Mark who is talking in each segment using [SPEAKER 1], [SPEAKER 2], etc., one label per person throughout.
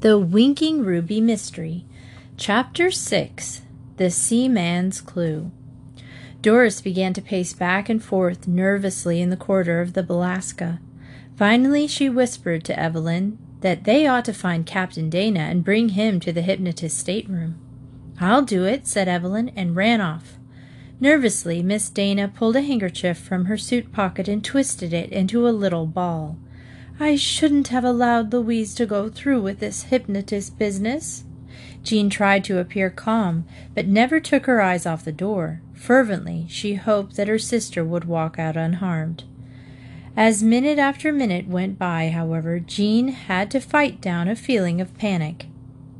[SPEAKER 1] The Winking Ruby Mystery, Chapter 6 The Seaman's Clue. Doris began to pace back and forth nervously in the corridor of the Balaska. Finally, she whispered to Evelyn that they ought to find Captain Dana and bring him to the hypnotist's stateroom. I'll do it, said Evelyn, and ran off. Nervously, Miss Dana pulled a handkerchief from her suit pocket and twisted it into a little ball. I shouldn't have allowed Louise to go through with this hypnotist business. Jean tried to appear calm, but never took her eyes off the door. Fervently, she hoped that her sister would walk out unharmed. As minute after minute went by, however, Jean had to fight down a feeling of panic.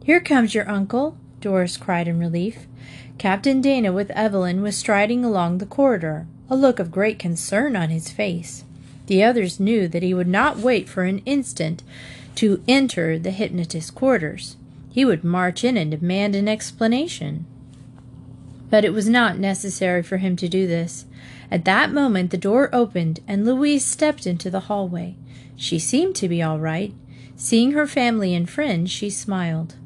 [SPEAKER 1] Here comes your uncle, Doris cried in relief. Captain Dana with Evelyn was striding along the corridor, a look of great concern on his face. The others knew that he would not wait for an instant to enter the hypnotist's quarters. He would march in and demand an explanation. But it was not necessary for him to do this. At that moment the door opened and Louise stepped into the hallway. She seemed to be all right. Seeing her family and friends, she smiled.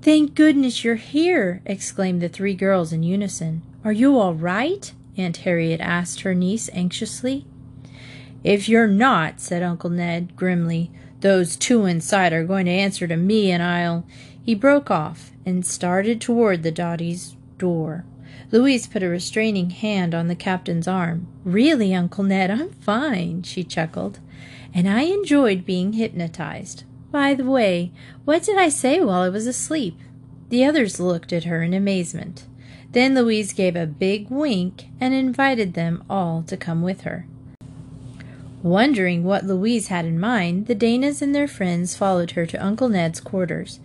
[SPEAKER 1] Thank goodness you're here! exclaimed the three girls in unison. Are you all right? Aunt Harriet asked her niece anxiously. If you're not, said Uncle Ned grimly, those two inside are going to answer to me, and I'll. He broke off and started toward the Dottie's door. Louise put a restraining hand on the captain's arm. Really, Uncle Ned, I'm fine, she chuckled. And I enjoyed being hypnotized. By the way, what did I say while I was asleep? The others looked at her in amazement. Then Louise gave a big wink and invited them all to come with her. Wondering what Louise had in mind, the Danas and their friends followed her to Uncle Ned's quarters.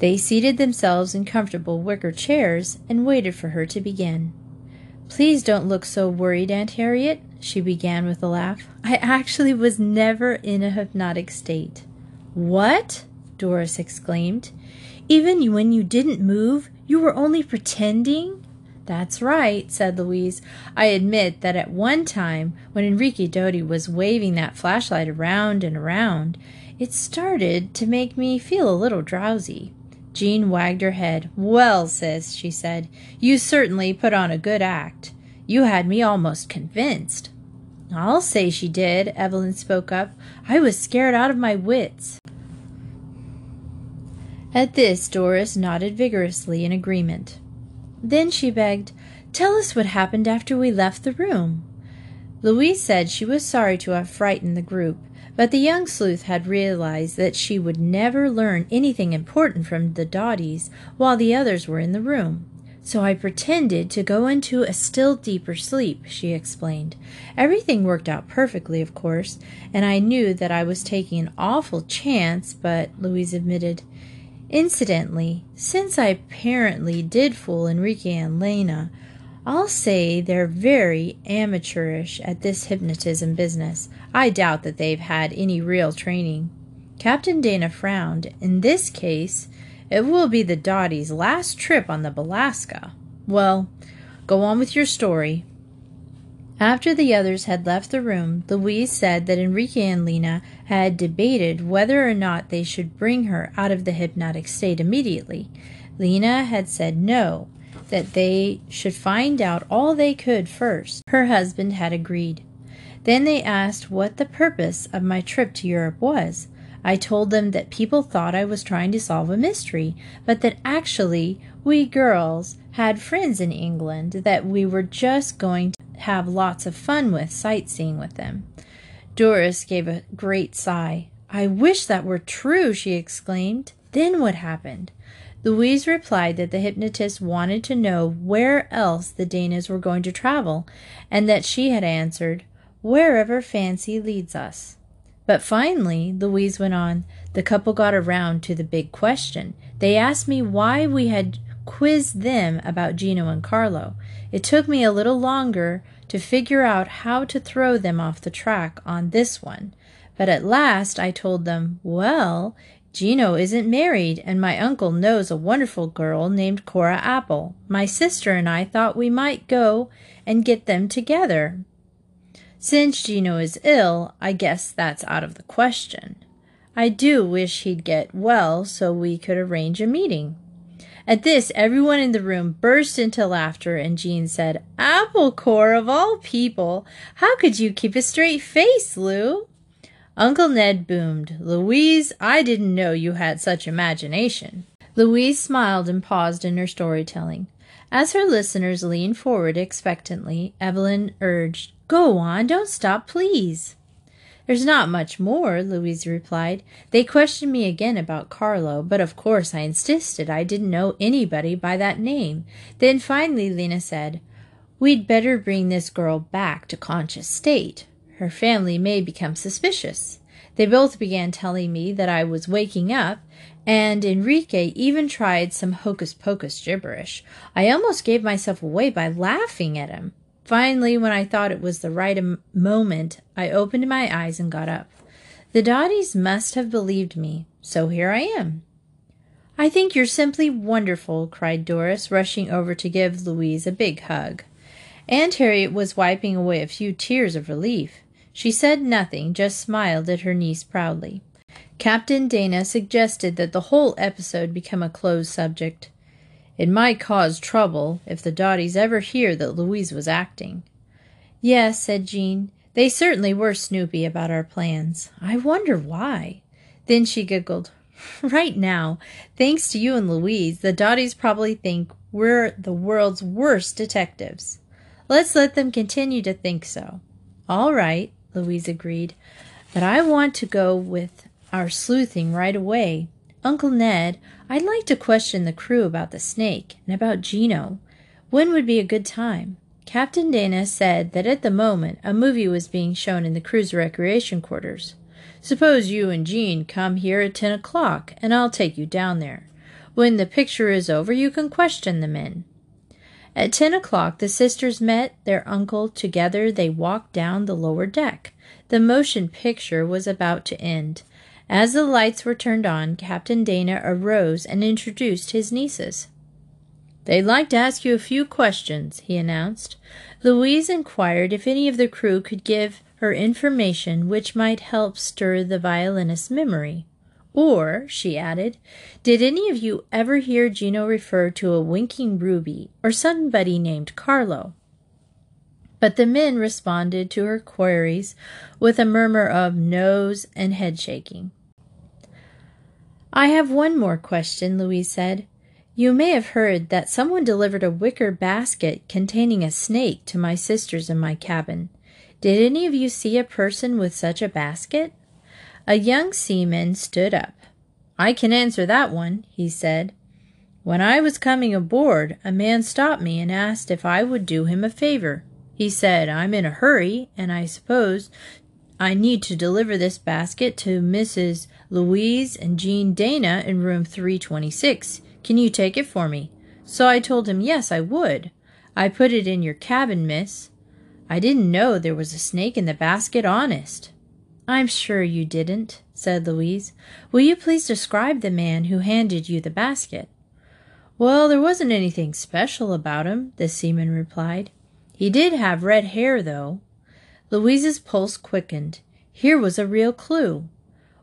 [SPEAKER 1] They seated themselves in comfortable wicker chairs and waited for her to begin. Please don't look so worried, Aunt Harriet, she began with a laugh. I actually was never in a hypnotic state. What? Doris exclaimed. Even when you didn't move, you were only pretending? That's right, said Louise. I admit that at one time, when Enrique Doty was waving that flashlight around and around, it started to make me feel a little drowsy. Jean wagged her head. Well, sis, she said, you certainly put on a good act. You had me almost convinced. I'll say she did, Evelyn spoke up. I was scared out of my wits. At this, Doris nodded vigorously in agreement. Then she begged, Tell us what happened after we left the room. Louise said she was sorry to have frightened the group, but the young sleuth had realized that she would never learn anything important from the Dotties while the others were in the room. So I pretended to go into a still deeper sleep, she explained. Everything worked out perfectly, of course, and I knew that I was taking an awful chance, but Louise admitted, Incidentally, since I apparently did fool Enrique and Lena, I'll say they're very amateurish at this hypnotism business. I doubt that they've had any real training. Captain Dana frowned. In this case, it will be the Dottie's last trip on the Balaska. Well, go on with your story. After the others had left the room, Louise said that Enrique and Lena had debated whether or not they should bring her out of the hypnotic state immediately. Lena had said no, that they should find out all they could first. Her husband had agreed. Then they asked what the purpose of my trip to Europe was. I told them that people thought I was trying to solve a mystery, but that actually we girls had friends in England that we were just going to have lots of fun with sightseeing with them. Doris gave a great sigh. I wish that were true, she exclaimed. Then what happened? Louise replied that the hypnotist wanted to know where else the Danas were going to travel, and that she had answered, Wherever fancy leads us. But finally, Louise went on, the couple got around to the big question. They asked me why we had quizzed them about Gino and Carlo. It took me a little longer to figure out how to throw them off the track on this one. But at last I told them, well, Gino isn't married, and my uncle knows a wonderful girl named Cora Apple. My sister and I thought we might go and get them together. Since Gino is ill, I guess that's out of the question. I do wish he'd get well so we could arrange a meeting. At this, everyone in the room burst into laughter, and Jean said, Apple core of all people! How could you keep a straight face, Lou? Uncle Ned boomed, Louise, I didn't know you had such imagination. Louise smiled and paused in her storytelling. As her listeners leaned forward expectantly, Evelyn urged, Go on, don't stop, please. There's not much more, Louise replied. They questioned me again about Carlo, but of course I insisted I didn't know anybody by that name. Then finally Lena said, We'd better bring this girl back to conscious state. Her family may become suspicious. They both began telling me that I was waking up, and Enrique even tried some hocus pocus gibberish. I almost gave myself away by laughing at him. Finally, when I thought it was the right moment, I opened my eyes and got up. The Dotties must have believed me, so here I am. I think you're simply wonderful, cried Doris, rushing over to give Louise a big hug. Aunt Harriet was wiping away a few tears of relief. She said nothing, just smiled at her niece proudly. Captain Dana suggested that the whole episode become a closed subject. It might cause trouble if the Dotties ever hear that Louise was acting. Yes, said Jean. They certainly were snoopy about our plans. I wonder why. Then she giggled. Right now, thanks to you and Louise, the Dotties probably think we're the world's worst detectives. Let's let them continue to think so. All right, Louise agreed. But I want to go with our sleuthing right away. Uncle Ned, I'd like to question the crew about the snake and about Gino. When would be a good time? Captain Dana said that at the moment a movie was being shown in the crew's recreation quarters. Suppose you and Jean come here at ten o'clock, and I'll take you down there. When the picture is over, you can question the men. At ten o'clock, the sisters met their uncle. Together, they walked down the lower deck. The motion picture was about to end. As the lights were turned on, Captain Dana arose and introduced his nieces. They'd like to ask you a few questions, he announced. Louise inquired if any of the crew could give her information which might help stir the violinist's memory. Or, she added, did any of you ever hear Gino refer to a winking ruby or somebody named Carlo? But the men responded to her queries with a murmur of noes and head shaking. I have one more question, Louise said. You may have heard that someone delivered a wicker basket containing a snake to my sisters in my cabin. Did any of you see a person with such a basket? A young seaman stood up. I can answer that one, he said. When I was coming aboard, a man stopped me and asked if I would do him a favor. He said, I'm in a hurry, and I suppose I need to deliver this basket to Mrs. Louise and Jean Dana in room 326. Can you take it for me? So I told him yes, I would. I put it in your cabin, miss. I didn't know there was a snake in the basket, honest. I'm sure you didn't, said Louise. Will you please describe the man who handed you the basket? Well, there wasn't anything special about him, the seaman replied. He did have red hair, though. Louise's pulse quickened. Here was a real clue.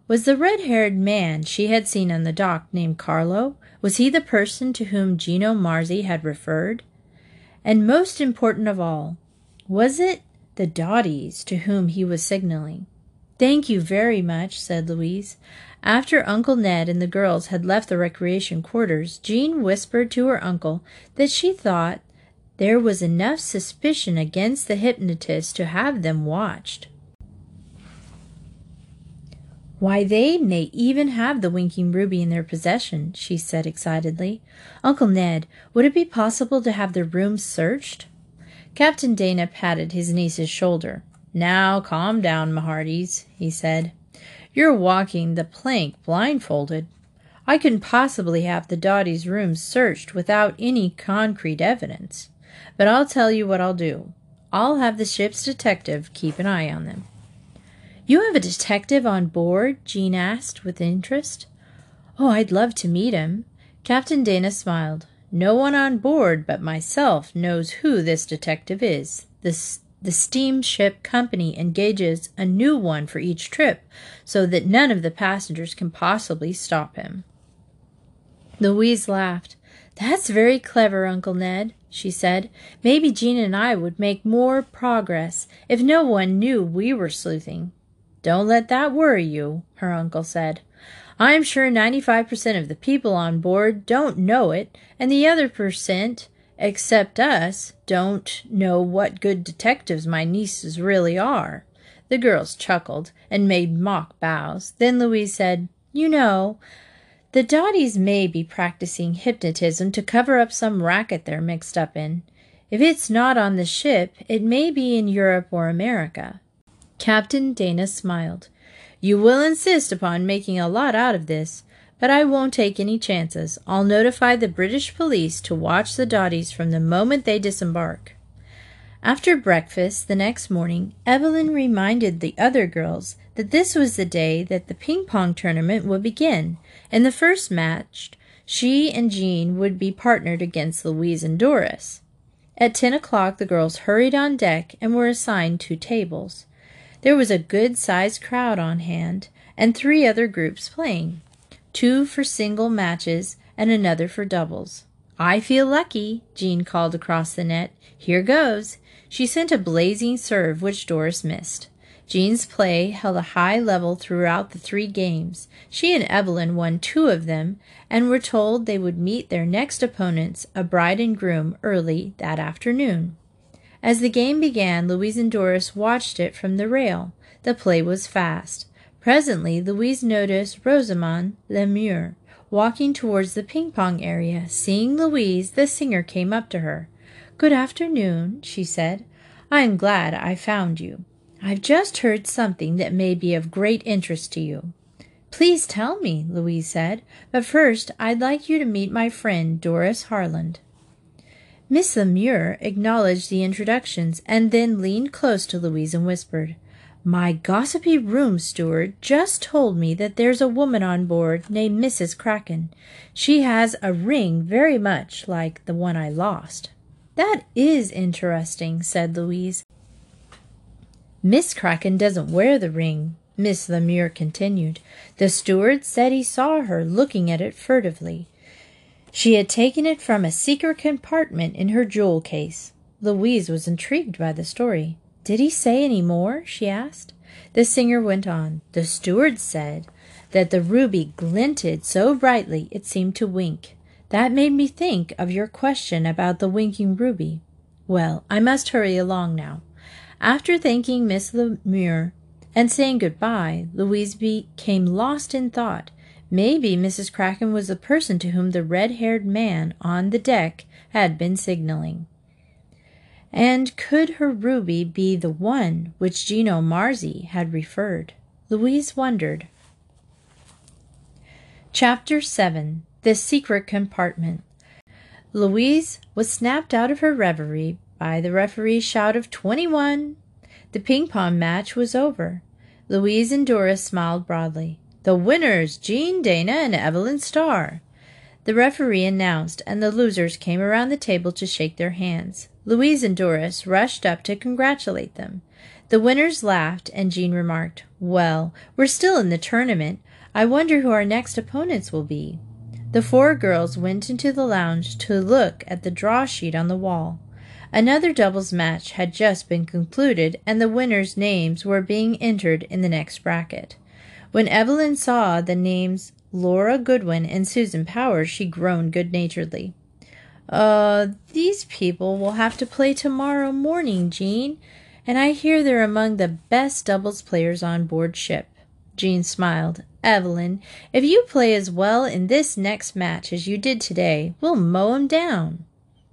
[SPEAKER 1] Was the red haired man she had seen on the dock named Carlo? Was he the person to whom Gino Marzi had referred? And most important of all, was it the Dotties to whom he was signaling? Thank you very much, said Louise. After Uncle Ned and the girls had left the recreation quarters, Jean whispered to her uncle that she thought there was enough suspicion against the hypnotist to have them watched. Why, they may even have the winking ruby in their possession, she said excitedly. Uncle Ned, would it be possible to have their rooms searched? Captain Dana patted his niece's shoulder. Now, calm down, my hearties, he said. You're walking the plank blindfolded. I couldn't possibly have the Dotties' rooms searched without any concrete evidence. But I'll tell you what I'll do. I'll have the ship's detective keep an eye on them. You have a detective on board? Jean asked with interest. Oh, I'd love to meet him. Captain Dana smiled. No one on board but myself knows who this detective is. The, the steamship company engages a new one for each trip so that none of the passengers can possibly stop him. Louise laughed. That's very clever, Uncle Ned, she said. Maybe Jean and I would make more progress if no one knew we were sleuthing. Don't let that worry you, her uncle said. I'm sure 95% of the people on board don't know it, and the other percent, except us, don't know what good detectives my nieces really are. The girls chuckled and made mock bows. Then Louise said, You know, the Dotties may be practicing hypnotism to cover up some racket they're mixed up in. If it's not on the ship, it may be in Europe or America. Captain Dana smiled. You will insist upon making a lot out of this, but I won't take any chances. I'll notify the British police to watch the Dotties from the moment they disembark. After breakfast the next morning, Evelyn reminded the other girls that this was the day that the ping pong tournament would begin. and the first match, she and Jean would be partnered against Louise and Doris. At ten o'clock, the girls hurried on deck and were assigned two tables. There was a good sized crowd on hand, and three other groups playing two for single matches and another for doubles. I feel lucky, Jean called across the net. Here goes. She sent a blazing serve which Doris missed. Jean's play held a high level throughout the three games. She and Evelyn won two of them and were told they would meet their next opponents, a bride and groom, early that afternoon. As the game began, Louise and Doris watched it from the rail. The play was fast. Presently, Louise noticed Rosamond Lemure walking towards the ping pong area. Seeing Louise, the singer came up to her. Good afternoon, she said. I am glad I found you. I've just heard something that may be of great interest to you. Please tell me, Louise said, but first I'd like you to meet my friend Doris Harland. Miss Lemure acknowledged the introductions and then leaned close to Louise and whispered, My gossipy room steward just told me that there's a woman on board named Mrs. Kraken. She has a ring very much like the one I lost. That is interesting, said Louise. Miss Kraken doesn't wear the ring, Miss Lemure continued. The steward said he saw her looking at it furtively. She had taken it from a secret compartment in her jewel case. Louise was intrigued by the story. Did he say any more? she asked. The singer went on. The steward said that the ruby glinted so brightly it seemed to wink. That made me think of your question about the winking ruby. Well, I must hurry along now. After thanking Miss Lemure and saying good-bye, Louise became lost in thought. Maybe Mrs. Kraken was the person to whom the red haired man on the deck had been signaling. And could her ruby be the one which Gino Marzi had referred? Louise wondered. Chapter 7 The Secret Compartment Louise was snapped out of her reverie by the referee's shout of 21. The ping pong match was over. Louise and Doris smiled broadly. The winners, Jean Dana and Evelyn Starr. The referee announced, and the losers came around the table to shake their hands. Louise and Doris rushed up to congratulate them. The winners laughed, and Jean remarked, Well, we're still in the tournament. I wonder who our next opponents will be. The four girls went into the lounge to look at the draw sheet on the wall. Another doubles match had just been concluded, and the winners' names were being entered in the next bracket. When Evelyn saw the names Laura Goodwin and Susan Powers, she groaned good naturedly. Uh, these people will have to play tomorrow morning, Jean, and I hear they're among the best doubles players on board ship. Jean smiled. Evelyn, if you play as well in this next match as you did today, we'll mow 'em down.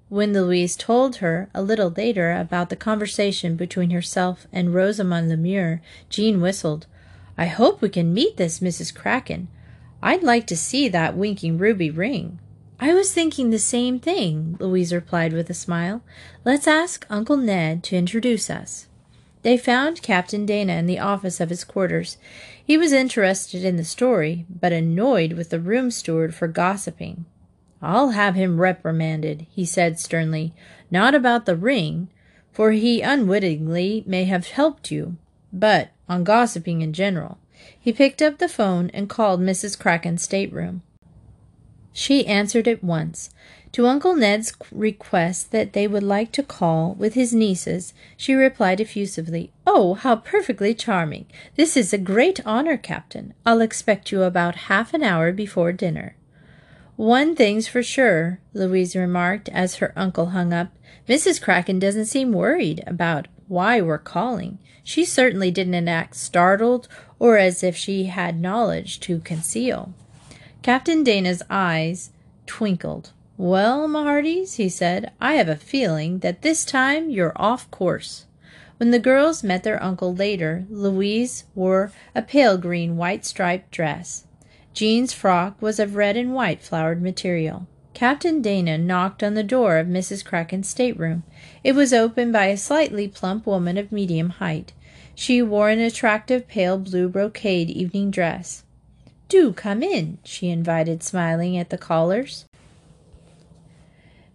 [SPEAKER 1] When Louise told her a little later about the conversation between herself and Rosamond Lemure, Jean whistled. I hope we can meet this Mrs. Kraken. I'd like to see that winking ruby ring. I was thinking the same thing, Louise replied with a smile. Let's ask Uncle Ned to introduce us. They found Captain Dana in the office of his quarters. He was interested in the story, but annoyed with the room steward for gossiping. I'll have him reprimanded, he said sternly. Not about the ring, for he unwittingly may have helped you, but on gossiping in general. He picked up the phone and called Mrs. Cracken's stateroom. She answered at once. To Uncle Ned's request that they would like to call with his nieces, she replied effusively, Oh, how perfectly charming! This is a great honor, Captain. I'll expect you about half an hour before dinner. One thing's for sure, Louise remarked as her uncle hung up. Mrs. Kracken doesn't seem worried about why we're calling. She certainly didn't act startled or as if she had knowledge to conceal. Captain Dana's eyes twinkled. Well, my hearties, he said, I have a feeling that this time you're off course. When the girls met their uncle later, Louise wore a pale green white striped dress. Jean's frock was of red and white flowered material. Captain Dana knocked on the door of Mrs. Cracken's stateroom. It was opened by a slightly plump woman of medium height. She wore an attractive pale blue brocade evening dress. Do come in, she invited, smiling at the callers.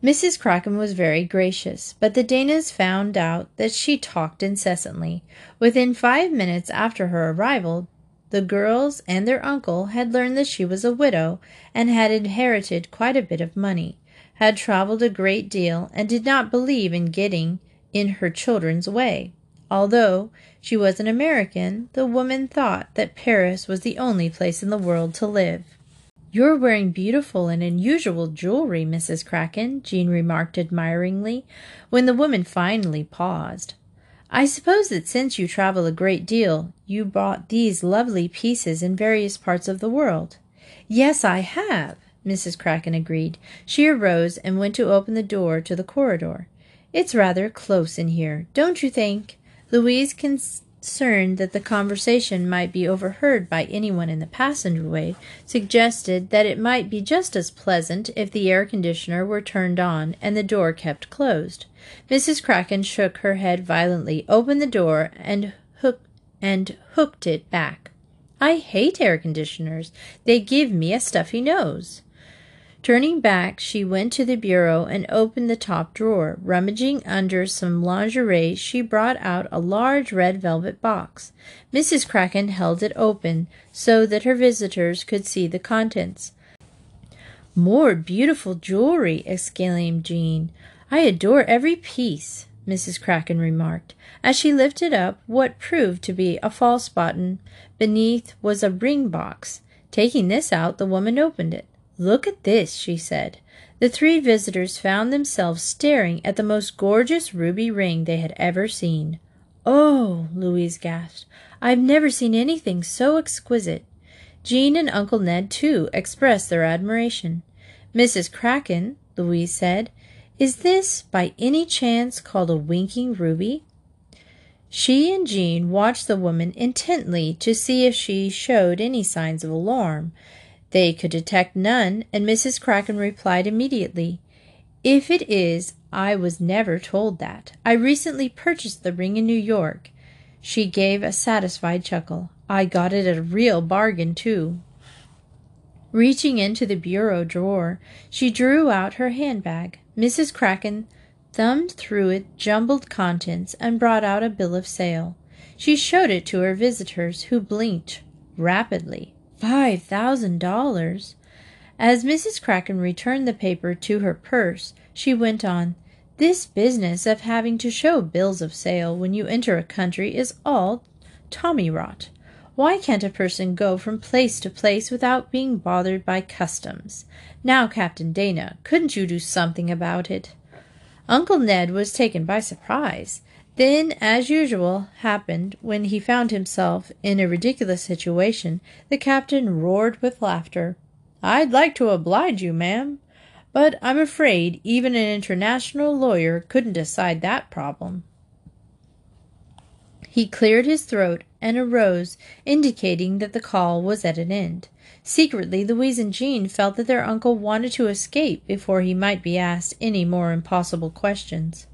[SPEAKER 1] Mrs. Kracken was very gracious, but the Danas found out that she talked incessantly. Within five minutes after her arrival, the girls and their uncle had learned that she was a widow and had inherited quite a bit of money, had traveled a great deal, and did not believe in getting in her children's way. Although she was an American, the woman thought that Paris was the only place in the world to live. You're wearing beautiful and unusual jewelry, Mrs. Kracken, Jean remarked admiringly, when the woman finally paused. I suppose that since you travel a great deal, you bought these lovely pieces in various parts of the world. Yes, I have, Mrs. Kracken agreed. She arose and went to open the door to the corridor. It's rather close in here, don't you think? Louise concerned that the conversation might be overheard by anyone in the passageway, suggested that it might be just as pleasant if the air conditioner were turned on and the door kept closed. Mrs. Kracken shook her head violently, opened the door, and and hooked it back. I hate air conditioners. They give me a stuffy nose. Turning back, she went to the bureau and opened the top drawer. Rummaging under some lingerie, she brought out a large red velvet box. Mrs. Kracken held it open so that her visitors could see the contents. More beautiful jewelry, exclaimed Jean. I adore every piece, Mrs. Kraken remarked, as she lifted up what proved to be a false button. Beneath was a ring box. Taking this out, the woman opened it. Look at this, she said. The three visitors found themselves staring at the most gorgeous ruby ring they had ever seen. Oh, Louise gasped. I've never seen anything so exquisite. Jean and Uncle Ned, too, expressed their admiration. Mrs. Kraken, Louise said, is this, by any chance, called a winking ruby? She and Jean watched the woman intently to see if she showed any signs of alarm. They could detect none, and Mrs. Kracken replied immediately, If it is, I was never told that. I recently purchased the ring in New York. She gave a satisfied chuckle. I got it at a real bargain, too. Reaching into the bureau drawer, she drew out her handbag. Mrs. Kracken thumbed through its jumbled contents and brought out a bill of sale. She showed it to her visitors, who blinked rapidly. Five thousand dollars! As Mrs. Kracken returned the paper to her purse, she went on, This business of having to show bills of sale when you enter a country is all tommy rot. Why can't a person go from place to place without being bothered by customs? Now, Captain Dana, couldn't you do something about it? Uncle Ned was taken by surprise. Then, as usual happened when he found himself in a ridiculous situation, the captain roared with laughter. I'd like to oblige you, ma'am, but I'm afraid even an international lawyer couldn't decide that problem. He cleared his throat and arose, indicating that the call was at an end. Secretly, Louise and Jean felt that their uncle wanted to escape before he might be asked any more impossible questions.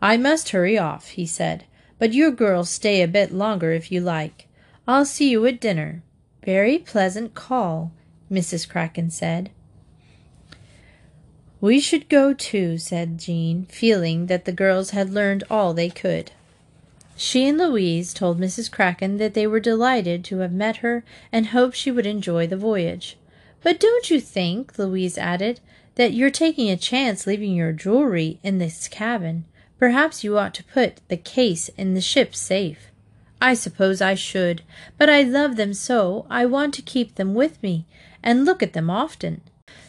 [SPEAKER 1] I must hurry off, he said, but you girls stay a bit longer if you like. I'll see you at dinner. Very pleasant call, Mrs. Kracken said. We should go too, said Jean, feeling that the girls had learned all they could. She and Louise told Mrs. Kraken that they were delighted to have met her and hoped she would enjoy the voyage. But don't you think, Louise added, that you're taking a chance leaving your jewelry in this cabin? Perhaps you ought to put the case in the ship's safe. I suppose I should, but I love them so I want to keep them with me and look at them often.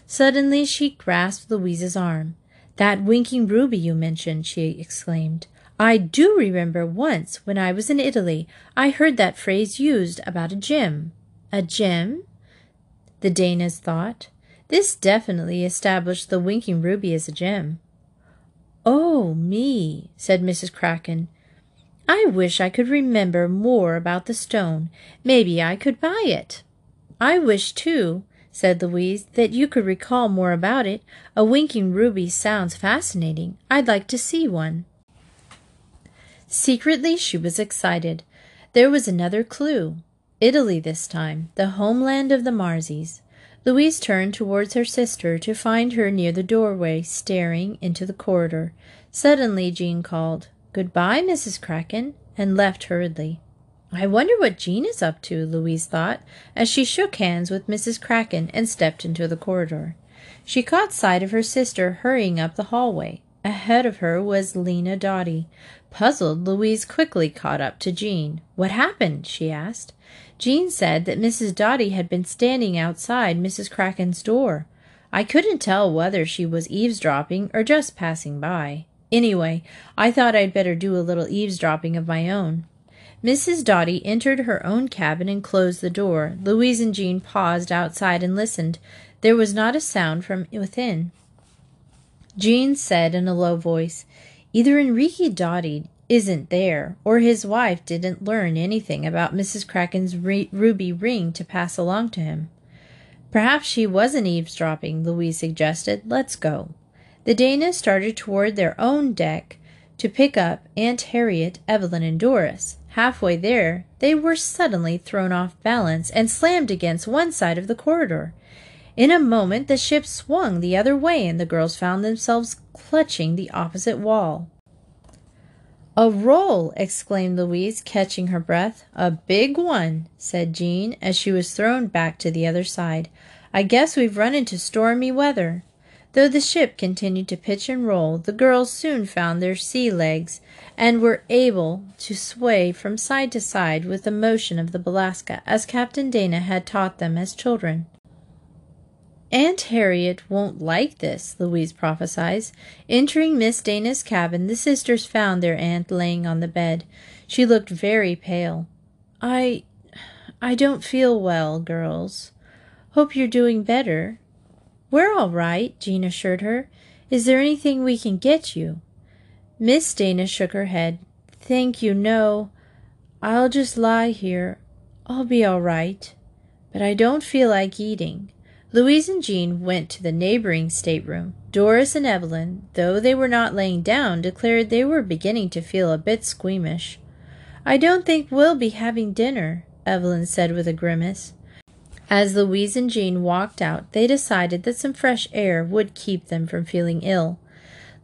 [SPEAKER 1] Suddenly she grasped Louise's arm. That winking ruby you mentioned, she exclaimed. I do remember once when I was in Italy, I heard that phrase used about a gem. A gem? The Danas thought. This definitely established the winking ruby as a gem. Oh, me, said Mrs. Kraken. I wish I could remember more about the stone. Maybe I could buy it. I wish, too, said Louise, that you could recall more about it. A winking ruby sounds fascinating. I'd like to see one. Secretly, she was excited. There was another clue. Italy this time, the homeland of the Marzis. Louise turned towards her sister to find her near the doorway, staring into the corridor. Suddenly, Jean called, Goodbye, Mrs. Kraken, and left hurriedly. I wonder what Jean is up to, Louise thought, as she shook hands with Mrs. Kraken and stepped into the corridor. She caught sight of her sister hurrying up the hallway. Ahead of her was Lena Dotty. Puzzled, Louise quickly caught up to Jean. What happened? she asked. Jean said that Mrs. Dotty had been standing outside Mrs. Kraken's door. I couldn't tell whether she was eavesdropping or just passing by. Anyway, I thought I'd better do a little eavesdropping of my own. Mrs. Dotty entered her own cabin and closed the door. Louise and Jean paused outside and listened. There was not a sound from within. Jean said in a low voice, Either Enrique Dotty isn't there, or his wife didn't learn anything about Mrs. Kraken's re- ruby ring to pass along to him. Perhaps she wasn't eavesdropping, Louise suggested. Let's go. The Danas started toward their own deck to pick up Aunt Harriet, Evelyn, and Doris. Halfway there, they were suddenly thrown off balance and slammed against one side of the corridor. In a moment, the ship swung the other way, and the girls found themselves clutching the opposite wall. A roll! exclaimed Louise, catching her breath. A big one, said Jean, as she was thrown back to the other side. I guess we've run into stormy weather. Though the ship continued to pitch and roll, the girls soon found their sea legs and were able to sway from side to side with the motion of the Balaska, as Captain Dana had taught them as children. Aunt Harriet won't like this, Louise prophesied. Entering Miss Dana's cabin, the sisters found their aunt laying on the bed. She looked very pale. I. I don't feel well, girls. Hope you're doing better. We're all right, Jean assured her. Is there anything we can get you? Miss Dana shook her head. Thank you, no. I'll just lie here. I'll be all right. But I don't feel like eating. Louise and Jean went to the neighboring stateroom. Doris and Evelyn, though they were not laying down, declared they were beginning to feel a bit squeamish. I don't think we'll be having dinner, Evelyn said with a grimace. As Louise and Jean walked out, they decided that some fresh air would keep them from feeling ill.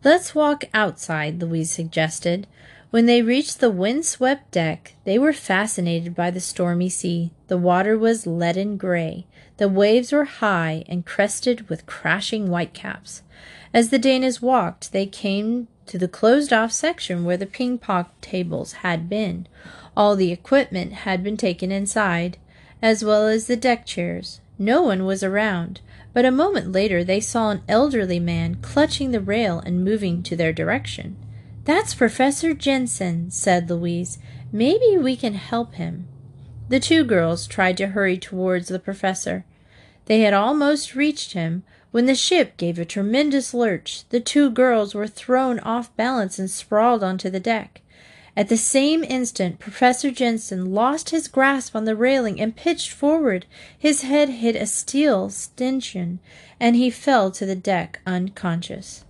[SPEAKER 1] Let's walk outside, Louise suggested. When they reached the wind-swept deck, they were fascinated by the stormy sea. The water was leaden gray. The waves were high and crested with crashing whitecaps. As the Danas walked, they came to the closed-off section where the ping-pong tables had been. All the equipment had been taken inside as well as the deck chairs. No one was around, but a moment later they saw an elderly man clutching the rail and moving to their direction. That's Professor Jensen, said Louise. Maybe we can help him. The two girls tried to hurry towards the professor. They had almost reached him when the ship gave a tremendous lurch. The two girls were thrown off balance and sprawled onto the deck. At the same instant, Professor Jensen lost his grasp on the railing and pitched forward. His head hit a steel stanchion, and he fell to the deck unconscious.